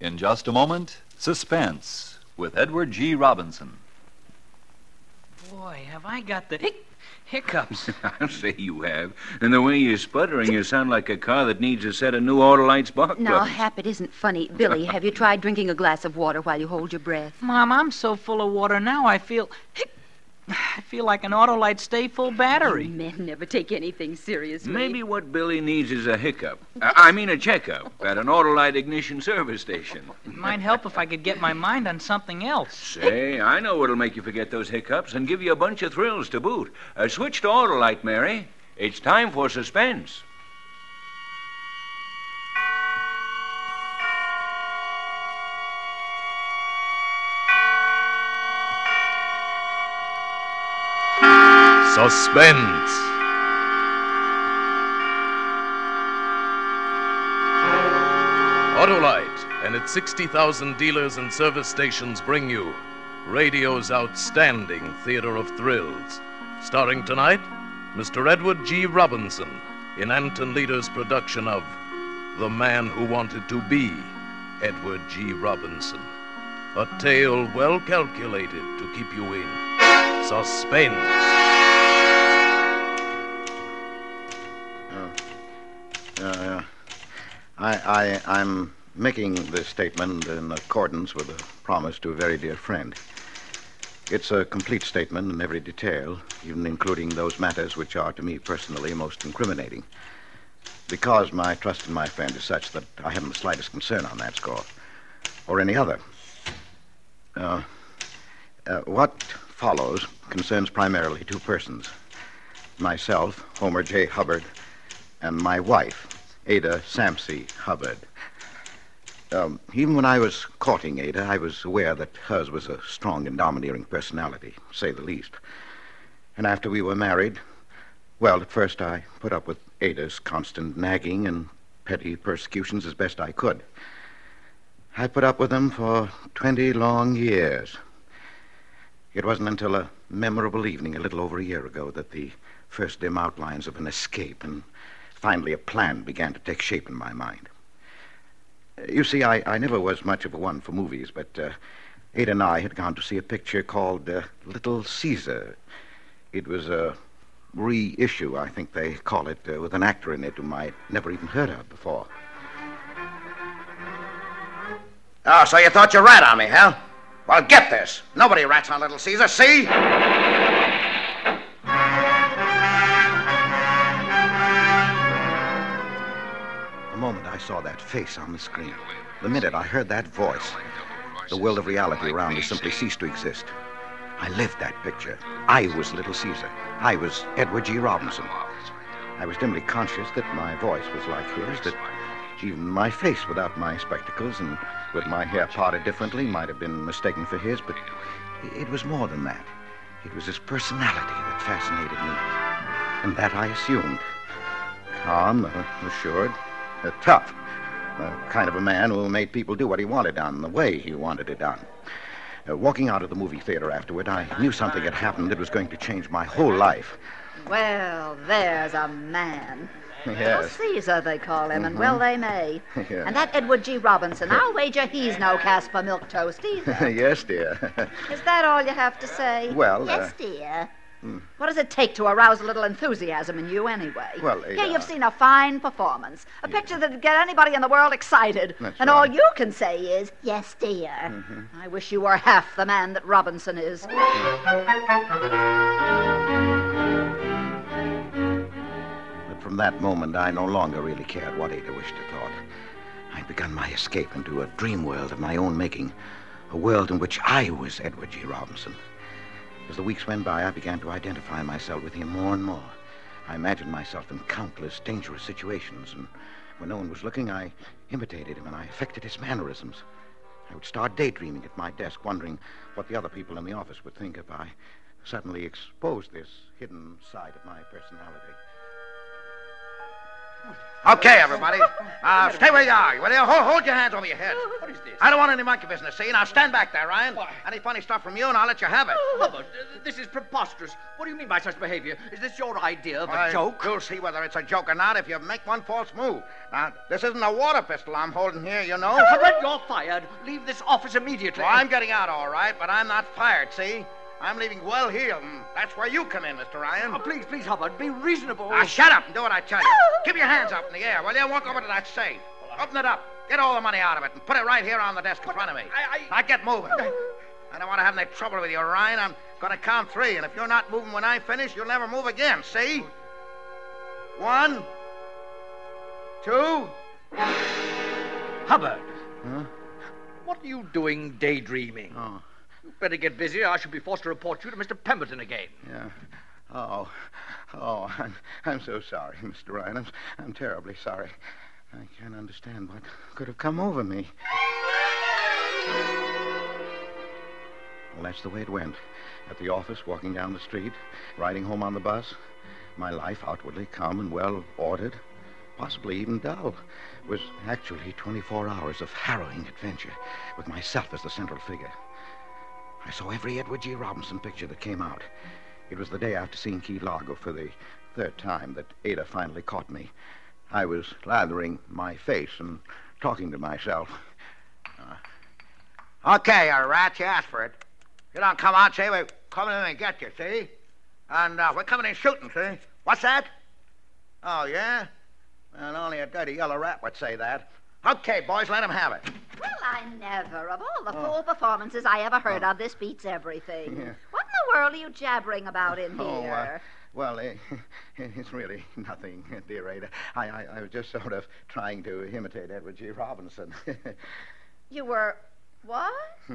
In just a moment, Suspense with Edward G. Robinson. Boy, have I got the hic- hiccups. I'll say you have. And the way you're sputtering, you sound like a car that needs a set of new Autolite spark No, plugs. Hap, it isn't funny. Billy, have you tried drinking a glass of water while you hold your breath? Mom, I'm so full of water now, I feel. hic- I feel like an Autolite Sta-Ful battery. Men never take anything seriously. Maybe what Billy needs is a hiccup. Uh, I mean, a checkup at an Autolite ignition service station. It might help if I could get my mind on something else. Say, I know what'll make you forget those hiccups and give you a bunch of thrills to boot. Uh, switch to Autolite, Mary. It's time for suspense. Suspense. Autolite and its 60,000 dealers and service stations bring you radio's outstanding theater of thrills. Starring tonight, Mr. Edward G. Robinson in Anton Leader's production of The Man Who Wanted to Be Edward G. Robinson. A tale well calculated to keep you in suspense. I, I, I'm making this statement in accordance with a promise to a very dear friend. It's a complete statement in every detail, even including those matters which are to me personally most incriminating. Because my trust in my friend is such that I haven't the slightest concern on that score, or any other. Uh, uh, what follows concerns primarily two persons myself, Homer J. Hubbard, and my wife, Ada Samsey Hubbard. Um, even when I was courting Ada, I was aware that hers was a strong and domineering personality, say the least. And after we were married, well, at first I put up with Ada's constant nagging and petty persecutions as best I could. I put up with them for 20 long years. It wasn't until a memorable evening a little over a year ago that the first dim outlines of an escape and finally a plan began to take shape in my mind. You see, I, I never was much of a one for movies, but uh, Ada and I had gone to see a picture called uh, Little Caesar. It was a reissue, I think they call it, uh, with an actor in it whom I'd never even heard of before. Oh, so you thought you rat on me, huh? Well, get this. Nobody rats on Little Caesar, see? Saw that face on the screen, the minute I heard that voice, the world of reality around me simply ceased to exist. I lived that picture. I was Little Caesar. I was Edward G. Robinson. I was dimly conscious that my voice was like his, that even my face without my spectacles and with my hair parted differently might have been mistaken for his, but it was more than that. It was his personality that fascinated me, and that I assumed. Calm, assured, uh, tough. The kind of a man who made people do what he wanted done, the way he wanted it done. Uh, walking out of the movie theater afterward, I knew something had happened that was going to change my whole life. Well, there's a man. Little Yes. Caesar, they call him, and well they may. Yeah. And that Edward G. Robinson, I'll wager he's no Caspar Milquetoast either. yes, dear. Is that all you have to say? Well, uh, Yes, dear. What does it take to arouse a little enthusiasm in you, anyway? Well, Here uh, you've seen a fine performance, a picture that'd get anybody in the world excited, That's and all you can say is, "Yes, dear." Mm-hmm. I wish you were half the man that Robinson is. But from that moment, I no longer really cared what Ada wished or thought. I'd begun my escape into a dream world of my own making, a world in which I was Edward G. Robinson. As the weeks went by, I began to identify myself with him more and more. I imagined myself in countless dangerous situations, and when no one was looking, I imitated him and I affected his mannerisms. I would start daydreaming at my desk, wondering what the other people in the office would think if I suddenly exposed this hidden side of my personality. Okay, everybody. Uh, stay where you are. Will you? Hold, hold your hands over your head. What is this? I don't want any monkey business, see? Now stand back there, Ryan. Why? Any funny stuff from you, and I'll let you have it. Hubbard, uh, this is preposterous. What do you mean by such behavior? Is this your idea of a joke? You'll see whether it's a joke or not if you make one false move. Now, this isn't a water pistol I'm holding here, you know. Hubbard, you're fired. Leave this office immediately. Well, I'm getting out all right, but I'm not fired, see? I'm leaving well heeled, and mm, that's where you come in, Mr. Ryan. Oh, please, please, Hubbard, be reasonable. Now, shut up and do what I tell you. Keep your hands up in the air, will you? Walk over to that safe. Open it up. Get all the money out of it and put it right here on the desk in front of me. I- I- Now, get moving. I don't want to have any trouble with you, Ryan. I'm going to count three, and if you're not moving when I finish, you'll never move again, see? One, two. Hubbard. Huh? What are you doing daydreaming? Oh, You better get busy. or I shall be forced to report you to Mr. Pemberton again. yeah. Oh, oh, I'm, I'm so sorry, Mr. Ryan. I'm, I'm terribly sorry. I can't understand what could have come over me. Well, that's the way it went. At the office, walking down the street, riding home on the bus. My life, outwardly calm and well ordered, possibly even dull, was actually 24 hours of harrowing adventure, with myself as the central figure. I saw every Edward G. Robinson picture that came out. It was the day after seeing Key Largo for the third time that Ada finally caught me. I was lathering my face and talking to myself. Okay, you rat, you asked for it. You don't come out, see? We're coming in and get you, see? And uh, we're coming in shooting, see? What's that? Oh, yeah? And only a dirty yellow rat would say that. Okay, boys, let him have it. Well, I never. Of all the four performances I ever heard of, this beats everything. Yeah. What in the world are you jabbering about in Oh, uh, here? well, eh, it's really nothing, dear Ada. I, I, I was just sort of trying to imitate Edward G. Robinson. You were. What?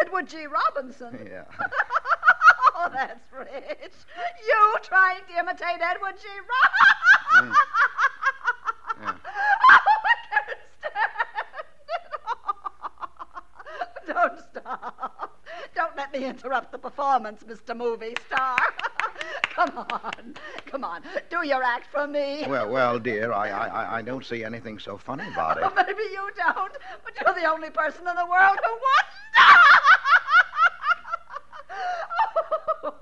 Edward G. Robinson. yeah. oh, that's rich. You trying to imitate Edward G. Robinson? Yeah. Oh, I can't stand it. Don't stop. Don't let me interrupt the performance, Mr. Movie Star. come on. Come on. Do your act for me. Well, well, dear, I, I, I- don't see anything so funny about it. Oh, maybe you don't, but you're the only person in the world who wouldn't. Oh,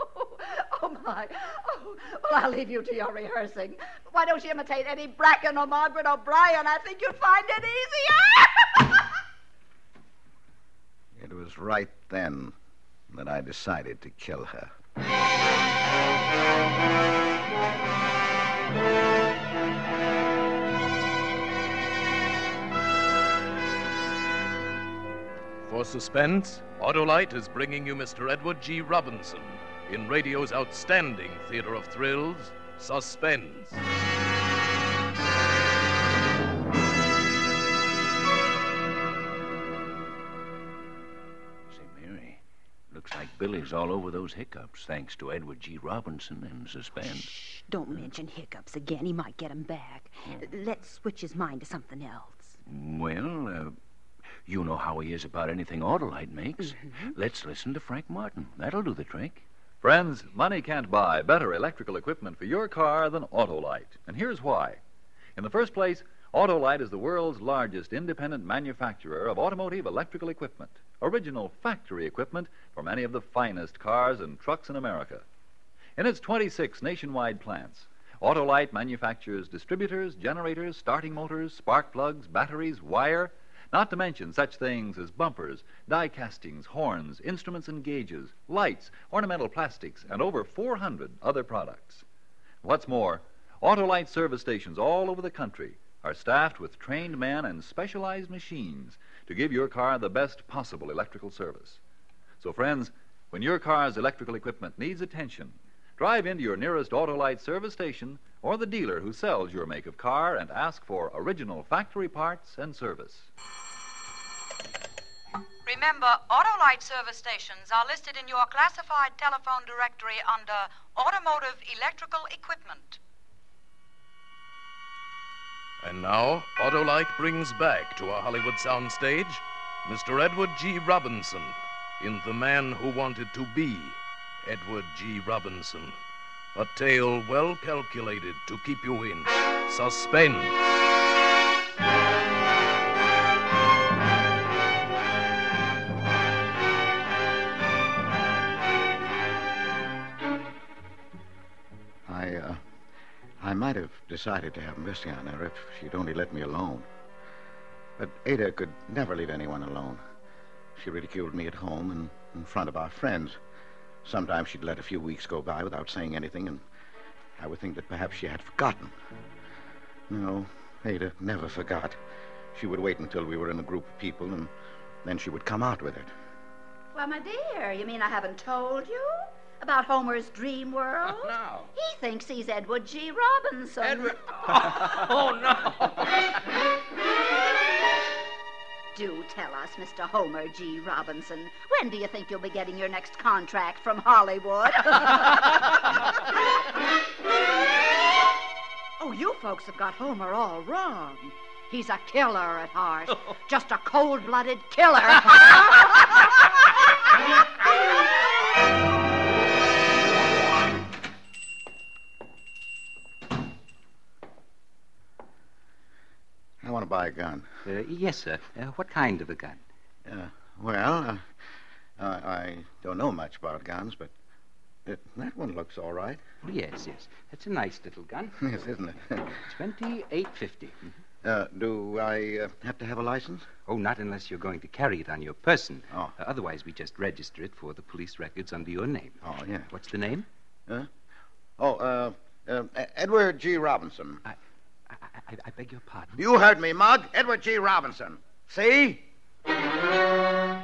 oh, my. Oh, well, I'll leave you to your rehearsing. Why don't you imitate Eddie Bracken or Margaret O'Brien? I think you'd find it easier. Was right then that I decided to kill her. For suspense, Autolite is bringing you Mr. Edward G. Robinson in radio's outstanding theater of thrills, Suspense. Billy's all over those hiccups, thanks to Edward G. Robinson and suspense. Shh, don't mention hiccups again. He might get 'em back. Let's switch his mind to something else. Well, uh, you know how he is about anything Autolite makes. Let's listen to Frank Martin. That'll do the trick. Friends, money can't buy better electrical equipment for your car than Autolite. And here's why. In the first place, Autolite is the world's largest independent manufacturer of automotive electrical equipment, original factory equipment for many of the finest cars and trucks in America. In its 26 nationwide plants, Autolite manufactures distributors, generators, starting motors, spark plugs, batteries, wire, not to mention such things as bumpers, die castings, horns, instruments and gauges, lights, ornamental plastics, and over 400 other products. What's more, Autolite service stations all over the country are staffed with trained men and specialized machines to give your car the best possible electrical service. So, friends, when your car's electrical equipment needs attention, drive into your nearest Autolite service station or the dealer who sells your make of car and ask for original factory parts and service. Remember, Autolite service stations are listed in your classified telephone directory under Automotive Electrical Equipment. And now, Autolite brings back to our Hollywood soundstage Mr. Edward G. Robinson in The Man Who Wanted to Be Edward G. Robinson, A tale well calculated to keep you in suspense. I might have decided to have mercy on her if she'd only let me alone. But Ada could never leave anyone alone. She ridiculed me at home and in front of our friends. Sometimes she'd let a few weeks go by without saying anything, and I would think that perhaps she had forgotten. No, Ada never forgot. She would wait until we were in a group of people, and then she would come out with it. Well, my dear, you mean I haven't told you about Homer's dream world? Oh, no. He thinks he's Edward G. Robinson. Edward. Oh, oh, no. Do tell us, Mr. Homer G. Robinson, when do you think you'll be getting your next contract from Hollywood? oh, you folks have got Homer all wrong. He's a killer at heart. Just a cold blooded killer. To buy a gun. Uh, yes, sir. Uh, what kind of a gun? Uh, well, uh, I, I don't know much about guns, but it, that one looks all right. Oh, yes, yes. It's a nice little gun. yes, isn't it? Twenty-eight fifty. Uh, do I uh, have to have a license? Oh, not unless you're going to carry it on your person. Oh. Otherwise, we just register it for the police records under your name. Oh, yeah. What's the name? Oh, uh, uh, Edward G. Robinson. I, I, I beg your pardon. You heard me, Mug. Edward G. Robinson. See? I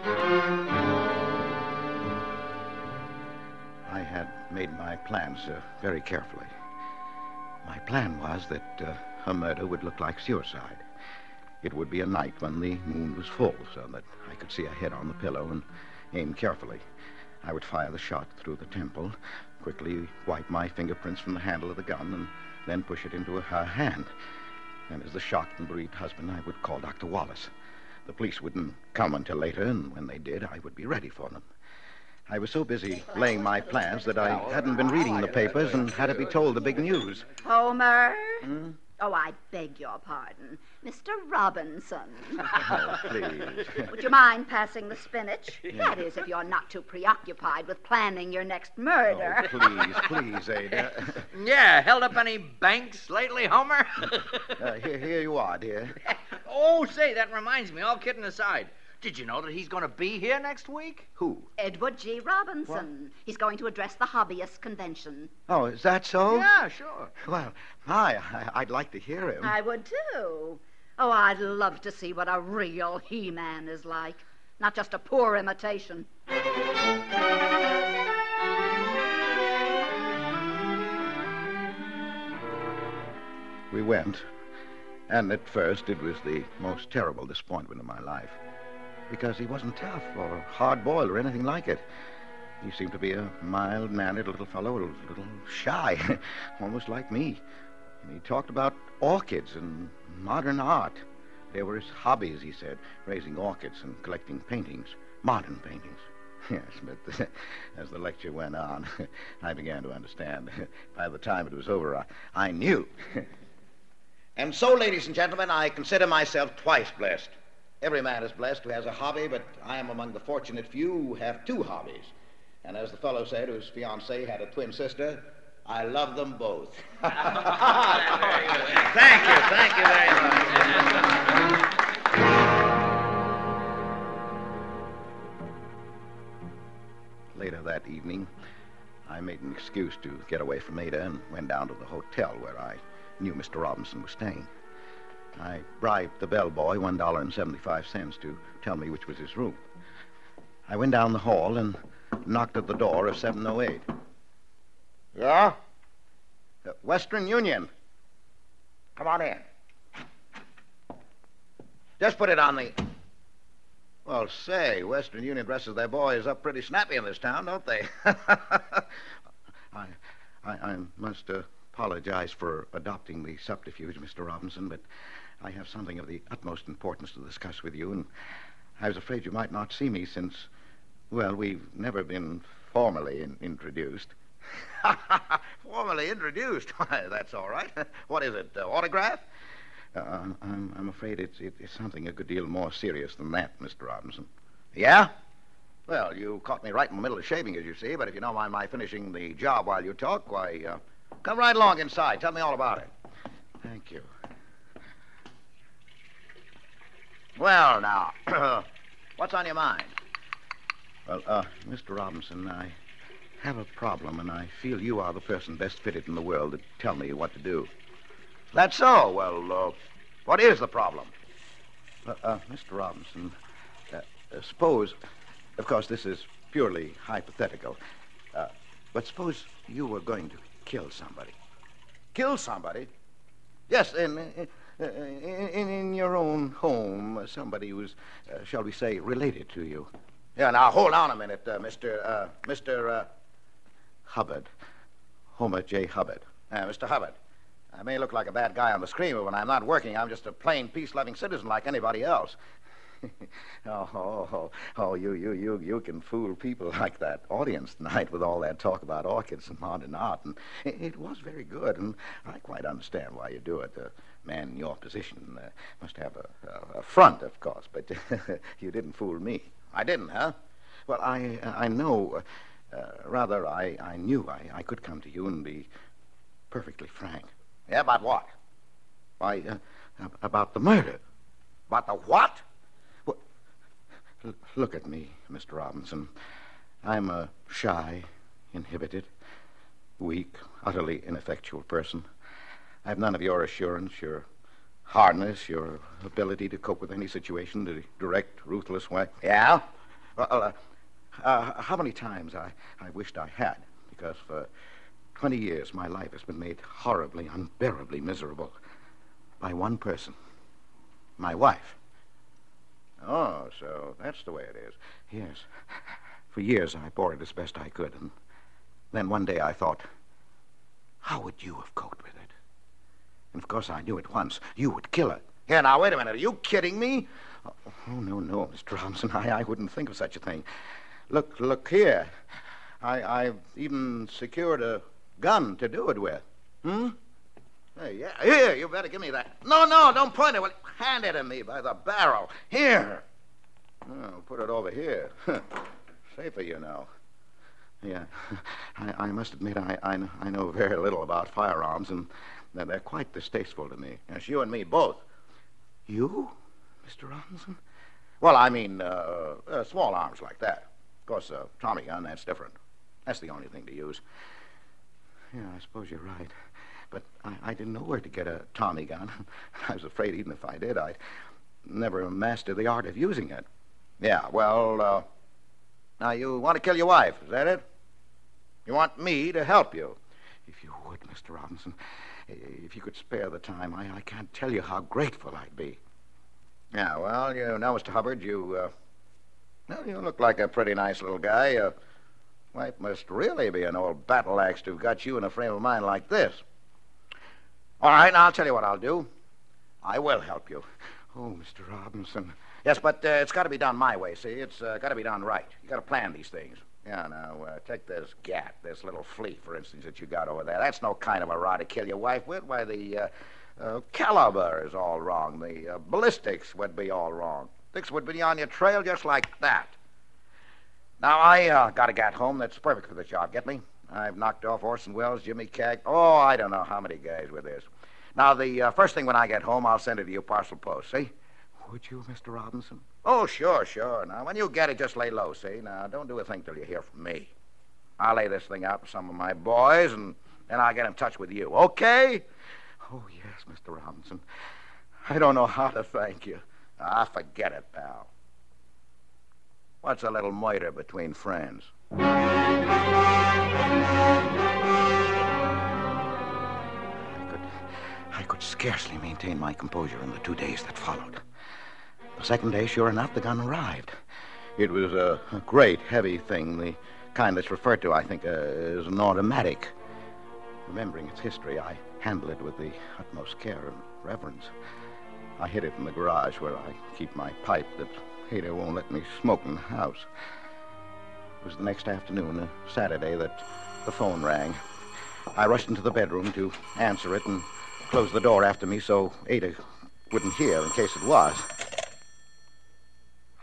had made my plans uh, very carefully. My plan was that uh, her murder would look like suicide. It would be a night when the moon was full, so that I could see a head on the pillow and aim carefully. I would fire the shot through the temple, quickly wipe my fingerprints from the handle of the gun, and then push it into her hand. And as the shocked and bereaved husband, I would call Dr. Wallace. The police wouldn't come until later, and when they did, I would be ready for them. I was so busy laying my plans that I hadn't been reading the papers and had to be told the big news. Homer? Hmm? Oh, I beg your pardon. Mr. Robinson. Oh, please. Would you mind passing the spinach? That is, if you're not too preoccupied with planning your next murder. Oh, please, please, Ada. Yeah, held up any banks lately, Homer? Uh, here, here you are, dear. oh, say, that reminds me, all kidding aside. Did you know that he's going to be here next week? Who? Edward G. Robinson. He's going to address the hobbyist convention. Oh, is that so? Yeah, sure. Well, my, I, I'd like to hear him. I would too. Oh, I'd love to see what a real He Man is like, not just a poor imitation. We went, and at first it was the most terrible disappointment of my life. Because he wasn't tough or hard boiled or anything like it. He seemed to be a mild mannered little fellow, a little shy, almost like me. And he talked about orchids and modern art. They were his hobbies, he said, raising orchids and collecting paintings, modern paintings. Yes, but as the lecture went on, I began to understand. By the time it was over, I, I knew. And so, ladies and gentlemen, I consider myself twice blessed. Every man is blessed who has a hobby, but I am among the fortunate few who have two hobbies. And as the fellow said, whose fiancée had a twin sister, I love them both. thank you, thank you very much. Later that evening, I made an excuse to get away from Ada and went down to the hotel where I knew Mr. Robinson was staying. I bribed the bellboy $1.75 to tell me which was his room. I went down the hall and knocked at the door of 708. Yeah? Uh, Western Union. Come on in. Just put it on the. Well, say, Western Union dresses their boys up pretty snappy in this town, don't they? I, I, I must uh, apologize for adopting the subterfuge, Mr. Robinson, but I have something of the utmost importance to discuss with you, and I was afraid you might not see me since, well, we've never been formally in- introduced. Formally introduced. Why, that's all right. What is it, uh, autograph? Uh, I'm, I'm afraid it's, it's something a good deal more serious than that, Mr. Robinson. Yeah? Well, you caught me right in the middle of shaving, as you see, but if you don't mind my finishing the job while you talk, why, uh, come right along inside. Tell me all about it. Thank you. Well, now, what's on your mind? Well, uh, Mr. Robinson, I have a problem, and I feel you are the person best fitted in the world to tell me what to do. That's so. Well, uh, what is the problem? Uh, uh, Mr. Robinson, uh, uh, suppose, of course, this is purely hypothetical, uh, but suppose you were going to kill somebody. Kill somebody? Yes, in, in, in, in your own home, uh, somebody who's, uh, shall we say, related to you. Yeah, now hold on a minute, uh, Mr. Uh, Mr. Uh, Hubbard. Homer J. Hubbard. Uh, Mr. Hubbard. I may look like a bad guy on the screen, but when I'm not working, I'm just a plain, peace-loving citizen like anybody else. oh, oh, oh, oh, you, you, you, you can fool people like that audience tonight with all that talk about orchids and modern art, and it, it was very good, and I quite understand why you do it. A man in your position uh, must have a, a, a front, of course, but you didn't fool me. I didn't, huh? Well, I, I know. Uh, rather, I, I knew I, I could come to you and be perfectly frank. Yeah, about what? Why, uh, about the murder. About the what? Well, look at me, Mr. Robinson. I'm a shy, inhibited, weak, utterly ineffectual person. I've none of your assurance, your hardness, your ability to cope with any situation the direct, ruthless way. Yeah? Well, uh, uh, how many times I, I wished I had, because for 20 years my life has been made horribly, unbearably miserable by one person my wife. Oh, so that's the way it is. Yes. For years I bore it as best I could, and then one day I thought, how would you have coped with it? And of course I knew at once you would kill her. Here, now, wait a minute. Are you kidding me? Oh, no, no, Mr. Robinson. I, I wouldn't think of such a thing. Look, look here. I, I've even secured a gun to do it with. Hmm? Hey, yeah, here, you better give me that. No, no, don't point it. Well, hand it to me by the barrel. Here. Oh, put it over here. Safer, you know. Yeah, I, I must admit I, I, I know very little about firearms, and they're, they're quite distasteful to me. Yes, you and me both. You, Mr. Robinson? Well, I mean, uh, uh, small arms like that. Of course, a uh, Tommy gun, that's different. That's the only thing to use. Yeah, I suppose you're right. But I, I didn't know where to get a Tommy gun. I was afraid even if I did, I'd never master the art of using it. Yeah, well, uh, now you want to kill your wife, is that it? You want me to help you? If you would, Mr. Robinson. If you could spare the time, I, I can't tell you how grateful I'd be. Yeah, well, you know, Mr. Hubbard, you, uh, well, you look like a pretty nice little guy. Your wife must really be an old battle axe to have got you in a frame of mind like this. All right, now I'll tell you what I'll do. I will help you. Oh, Mr. Robinson. Yes, but uh, it's got to be done my way, see? It's uh, got to be done right. You got to plan these things. Yeah, now, uh, take this gat, this little flea, for instance, that you got over there. That's no kind of a rod to kill your wife with. Why, the uh, uh, caliber is all wrong. The uh, ballistics would be all wrong. Things would be on your trail just like that. Now, I uh, got a gat home that's perfect for the job. Get me? I've knocked off Orson Welles, Jimmy Cag. Oh, I don't know how many guys with this. Now, the uh, first thing when I get home, I'll send it to you parcel post, see? Would you, Mr. Robinson? Oh, sure, sure. Now, when you get it, just lay low, see? Now, don't do a thing till you hear from me. I'll lay this thing out with some of my boys, and then I'll get in touch with you, okay? Oh, yes, Mr. Robinson. I don't know how to thank you. Ah, forget it, pal. What's a little murder between friends? I could, I could scarcely maintain my composure in the two days that followed. The second day, sure enough, the gun arrived. It was a, a great, heavy thing, the kind that's referred to, I think, uh, as an automatic. Remembering its history, I handled it with the utmost care and reverence. I hid it in the garage where I keep my pipe that Ada won't let me smoke in the house. It was the next afternoon, a Saturday, that The phone rang. I rushed into the bedroom to answer it and close the door after me so Ada wouldn't hear in case it was.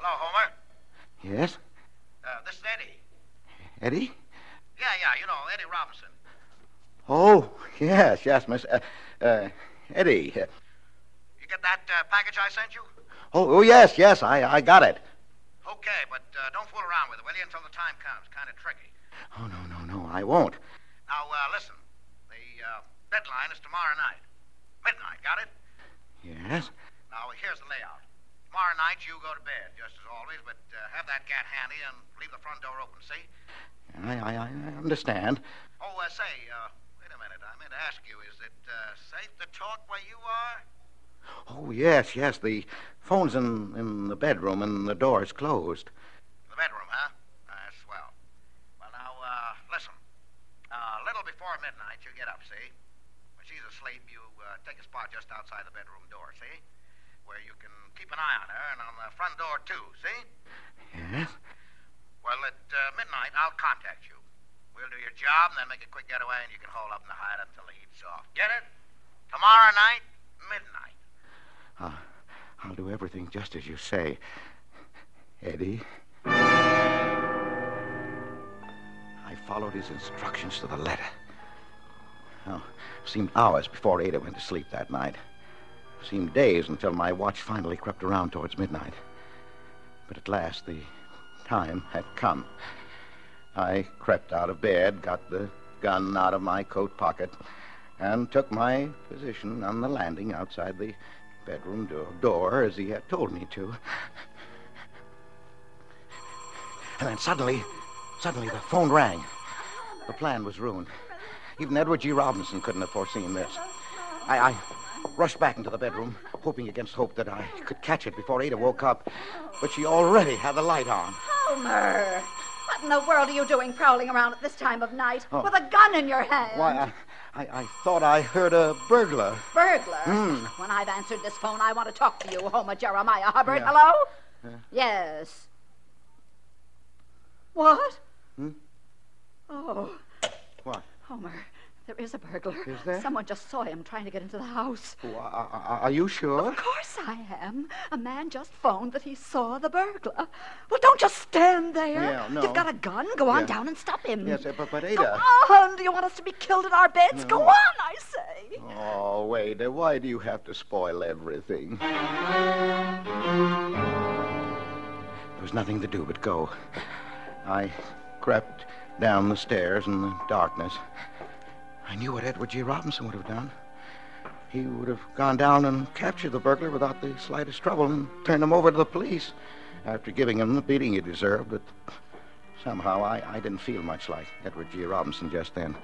Hello, Homer. Yes? Uh, this is Eddie. Eddie? Yeah, yeah, you know, Eddie Robinson. Oh, yes, yes, Miss. Uh, uh, Eddie. Uh, You get that uh, package I sent you? Oh, oh, yes, yes, I, I got it. Okay, but uh, don't fool around with it, will you, until the time comes. Kind of tricky. Oh, no, no, no, I won't. Now, uh, listen. The uh, deadline is tomorrow night. Midnight, got it? Yes? Now, here's the layout. Tomorrow night, you go to bed, just as always, but uh, have that gat handy and leave the front door open, see? I, I, I understand. Oh, uh, say, uh, wait a minute. I meant to ask you, is it uh, safe to talk where you are? Oh, yes, yes. The phone's in, in the bedroom and the door's closed. The bedroom, huh? That's swell. Well, now, uh, listen. Uh, a little before midnight, you get up, see? When she's asleep, you uh, take a spot just outside the bedroom door, see? Where you can keep an eye on her and on the front door, too, see? Yes? Well, at uh, midnight, I'll contact you. We'll do your job and then make a quick getaway, and you can hold up in the hideout until the heat's off. Get it? Tomorrow night, midnight. Uh, I'll do everything just as you say. Eddie? I followed his instructions to the letter. Oh, it seemed hours before Ada went to sleep that night. Seemed days until my watch finally crept around towards midnight. But at last the time had come. I crept out of bed, got the gun out of my coat pocket, and took my position on the landing outside the bedroom do- door as he had told me to. And then suddenly, suddenly the phone rang. The plan was ruined. Even Edward G. Robinson couldn't have foreseen this. I, I rushed back into the bedroom, hoping against hope that I could catch it before Ada woke up. But she already had the light on. Homer! What in the world are you doing prowling around at this time of night Oh. with a gun in your hand? Why, I, I, I thought I heard a burglar. Burglar? Hmm. When I've answered this phone, I want to talk to you, Homer Jeremiah Hubbard. Yeah. Hello? Yeah. Yes. What? Hmm? Oh, What? Homer, there is a burglar. Is there? Someone just saw him trying to get into the house. Oh, are, are- you sure? Of course I am. A man just phoned that he saw the burglar. Well, don't just stand there. Yeah, no. You've got a gun. Go on Yeah. down and stop him. Yes, but, but Go on. Do you want us to be killed in our beds? Go on, I say. Oh, uh, Why do you have to spoil everything? There was nothing to do but go. I crept down the stairs in the darkness. I knew what Edward G. Robinson would have done. He would have gone down and captured the burglar without the slightest trouble and turned him over to the police after giving him the beating he deserved. But somehow I, I didn't feel much like Edward G. Robinson just then.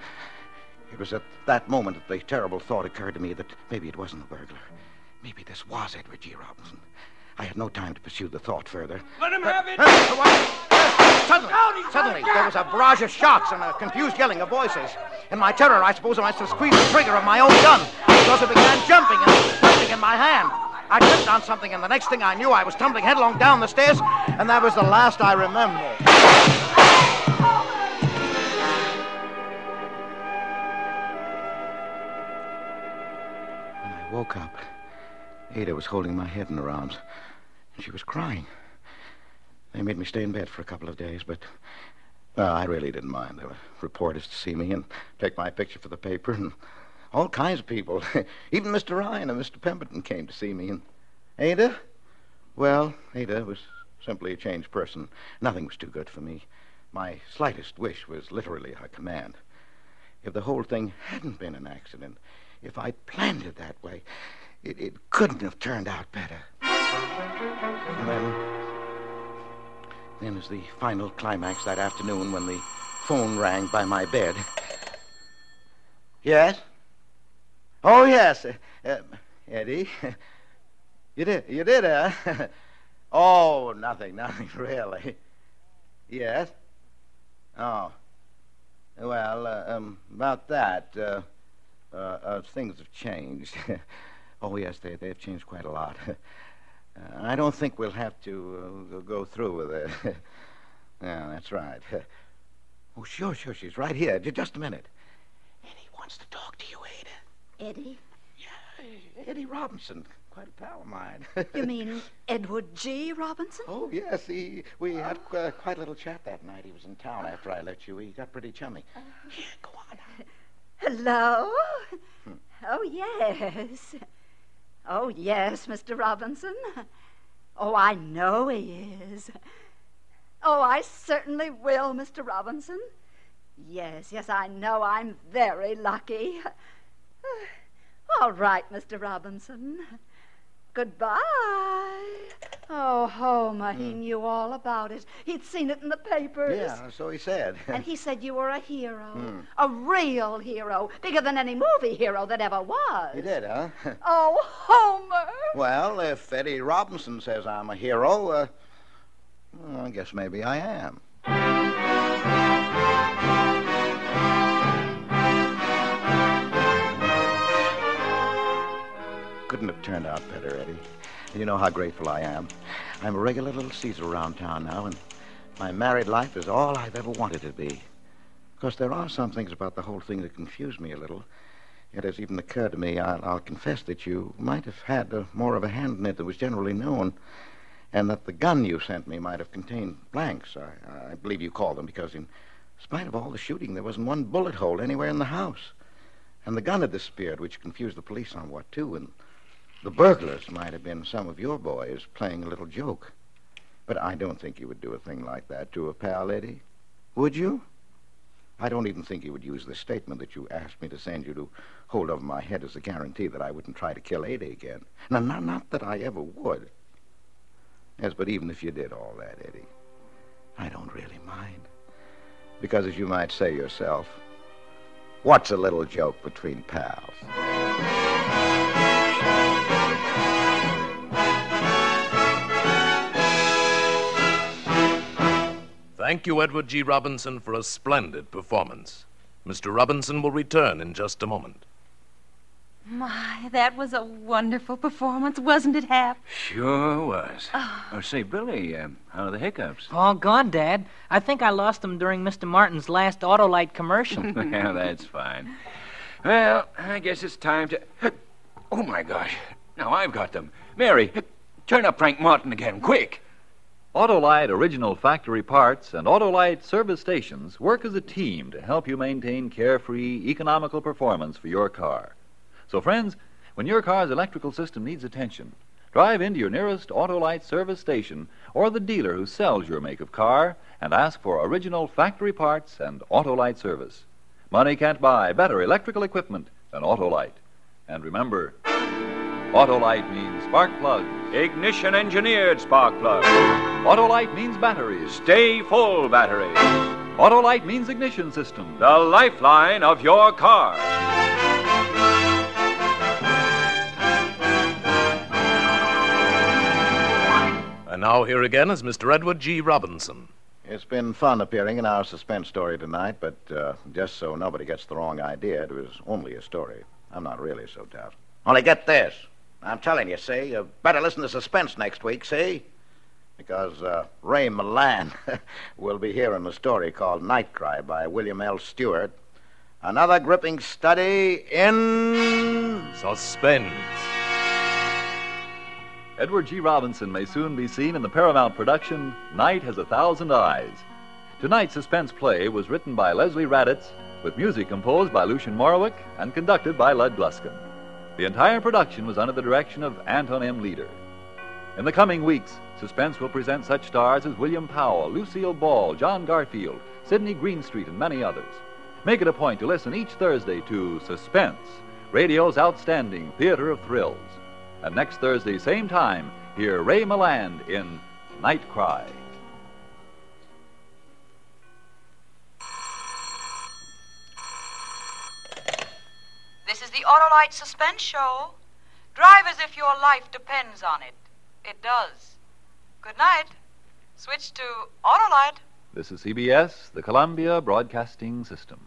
It was at that moment that the terrible thought occurred to me that maybe it wasn't the burglar. Maybe this was Edward G. Robinson. I had no time to pursue the thought further. Let him have it! Suddenly, suddenly, there was a barrage of shots and a confused yelling of voices. In my terror, I suppose I must have squeezed the trigger of my own gun because it began jumping and screaming in my hand. I tripped on something, and the next thing I knew, I was tumbling headlong down the stairs, and that was the last I remember. When I woke up, Ada was holding my head in her arms, and she was crying. They made me stay in bed for a couple of days, but I really didn't mind. There were reporters to see me and take my picture for the paper, and all kinds of people. Even Mr. Ryan and Mr. Pemberton came to see me. And Ada? Well, Ada was simply a changed person. Nothing was too good for me. My slightest wish was literally her command. If the whole thing hadn't been an accident, if I'd planned it that way, it, it couldn't have turned out better. And then, then as the final climax that afternoon when the phone rang by my bed. Yes? Oh, yes. Uh, uh, Eddie. You did, you did, huh? oh, nothing, nothing, really. Yes? Oh. Well, uh, um, about that, uh, uh, uh, things have changed. oh, yes, they, they've changed quite a lot. uh, I don't think we'll have to uh, go through with it. yeah, that's right. Oh, sure, sure. She's right here. Ju- Just a minute. Eddie wants to talk to you, Ada. Eddie? Yeah, Eddie Robinson. Quite a pal of mine. You mean Edward G. Robinson? Oh, yes. He, we had uh, quite a little chat that night. He was in town after I left you. He got pretty chummy. Yeah, go on. Hello? Oh, yes. Oh, yes, Mr. Robinson. Oh, I know he is. Oh, I certainly will, Mr. Robinson. Yes, yes, I know I'm very lucky. All right, Mr. Robinson. Goodbye. Oh, Homer, he knew all about it. He'd seen it in the papers. Yeah, so he said. And he said you were a hero. Hmm. A real hero. Bigger than any movie hero that ever was. He did, huh? Oh, Homer. well, if Eddie Robinson says I'm a hero, uh, well, I guess maybe I am. Couldn't have turned out better, Eddie. You know how grateful I am. I'm a regular little Caesar around town now, and my married life is all I've ever wanted to be. Of course, there are some things about the whole thing that confuse me a little. It has even occurred to me, I'll, I'll confess, that you might have had uh more of a hand in it than was generally known, and that the gun you sent me might have contained blanks. I, I believe you called them because, in spite of all the shooting, there wasn't one bullet hole anywhere in the house. And the gun had disappeared, which confused the police somewhat, too, and the burglars might have been some of your boys playing a little joke. But I don't think you would do a thing like that to a pal, Eddie. Would you? I don't even think you would use the statement that you asked me to send you to hold over my head as a guarantee that I wouldn't try to kill Ada again. Now, not, not that I ever would. Yes, but even if you did all that, Eddie, I don't really mind. Because, as you might say yourself, what's a little joke between pals? Thank you, Edward G. Robinson, for a splendid performance. Mr. Robinson will return in just a moment. My, that was a wonderful performance, wasn't it, Hap? Sure was. Oh, say, Billy, um, how are the hiccups? All gone, Dad. I think I lost them during Mr. Martin's last Autolite commercial. yeah, that's fine. Well, I guess it's time to. Oh, my gosh. Now I've got them. Mary, turn up Frank Martin again, quick. Autolite original factory parts and Autolite service stations work as a team to help you maintain carefree, economical performance for your car. So, friends, when your car's electrical system needs attention, drive into your nearest Autolite service station or the dealer who sells your make of car and ask for original factory parts and Autolite service. Money can't buy better electrical equipment than Autolite. And remember, Autolite means spark plug. Ignition engineered spark plug. Autolite means batteries. Sta-Ful battery. Autolite means ignition system. The lifeline of your car. And now, here again is Mr. Edward G. Robinson. It's been fun appearing in our suspense story tonight, but uh, just so nobody gets the wrong idea, it was only a story. I'm not really so tough. Only get this. I'm telling you, see, you better listen to suspense next week, see? Because uh, Ray Milland will be hearing in a story called Night Cry by William L. Stuart. Another gripping study in. Suspense. Edward G. Robinson may soon be seen in the Paramount production Night Has a Thousand Eyes. Tonight's suspense play was written by Leslie Raddatz, with music composed by Lucien Moraweck and conducted by Lud Gluskin. The entire production was under the direction of Anton M. Leader. In the coming weeks, Suspense will present such stars as William Powell, Lucille Ball, John Garfield, Sidney Greenstreet, and many others. Make it a point to listen each Thursday to Suspense, radio's outstanding theater of thrills. And next Thursday, same time, hear Ray Milland in Night Cry. This is the Autolite Suspense Show. Drive as if your life depends on it. It does. Good night. Switch to Autolite. This is CBS, the Columbia Broadcasting System.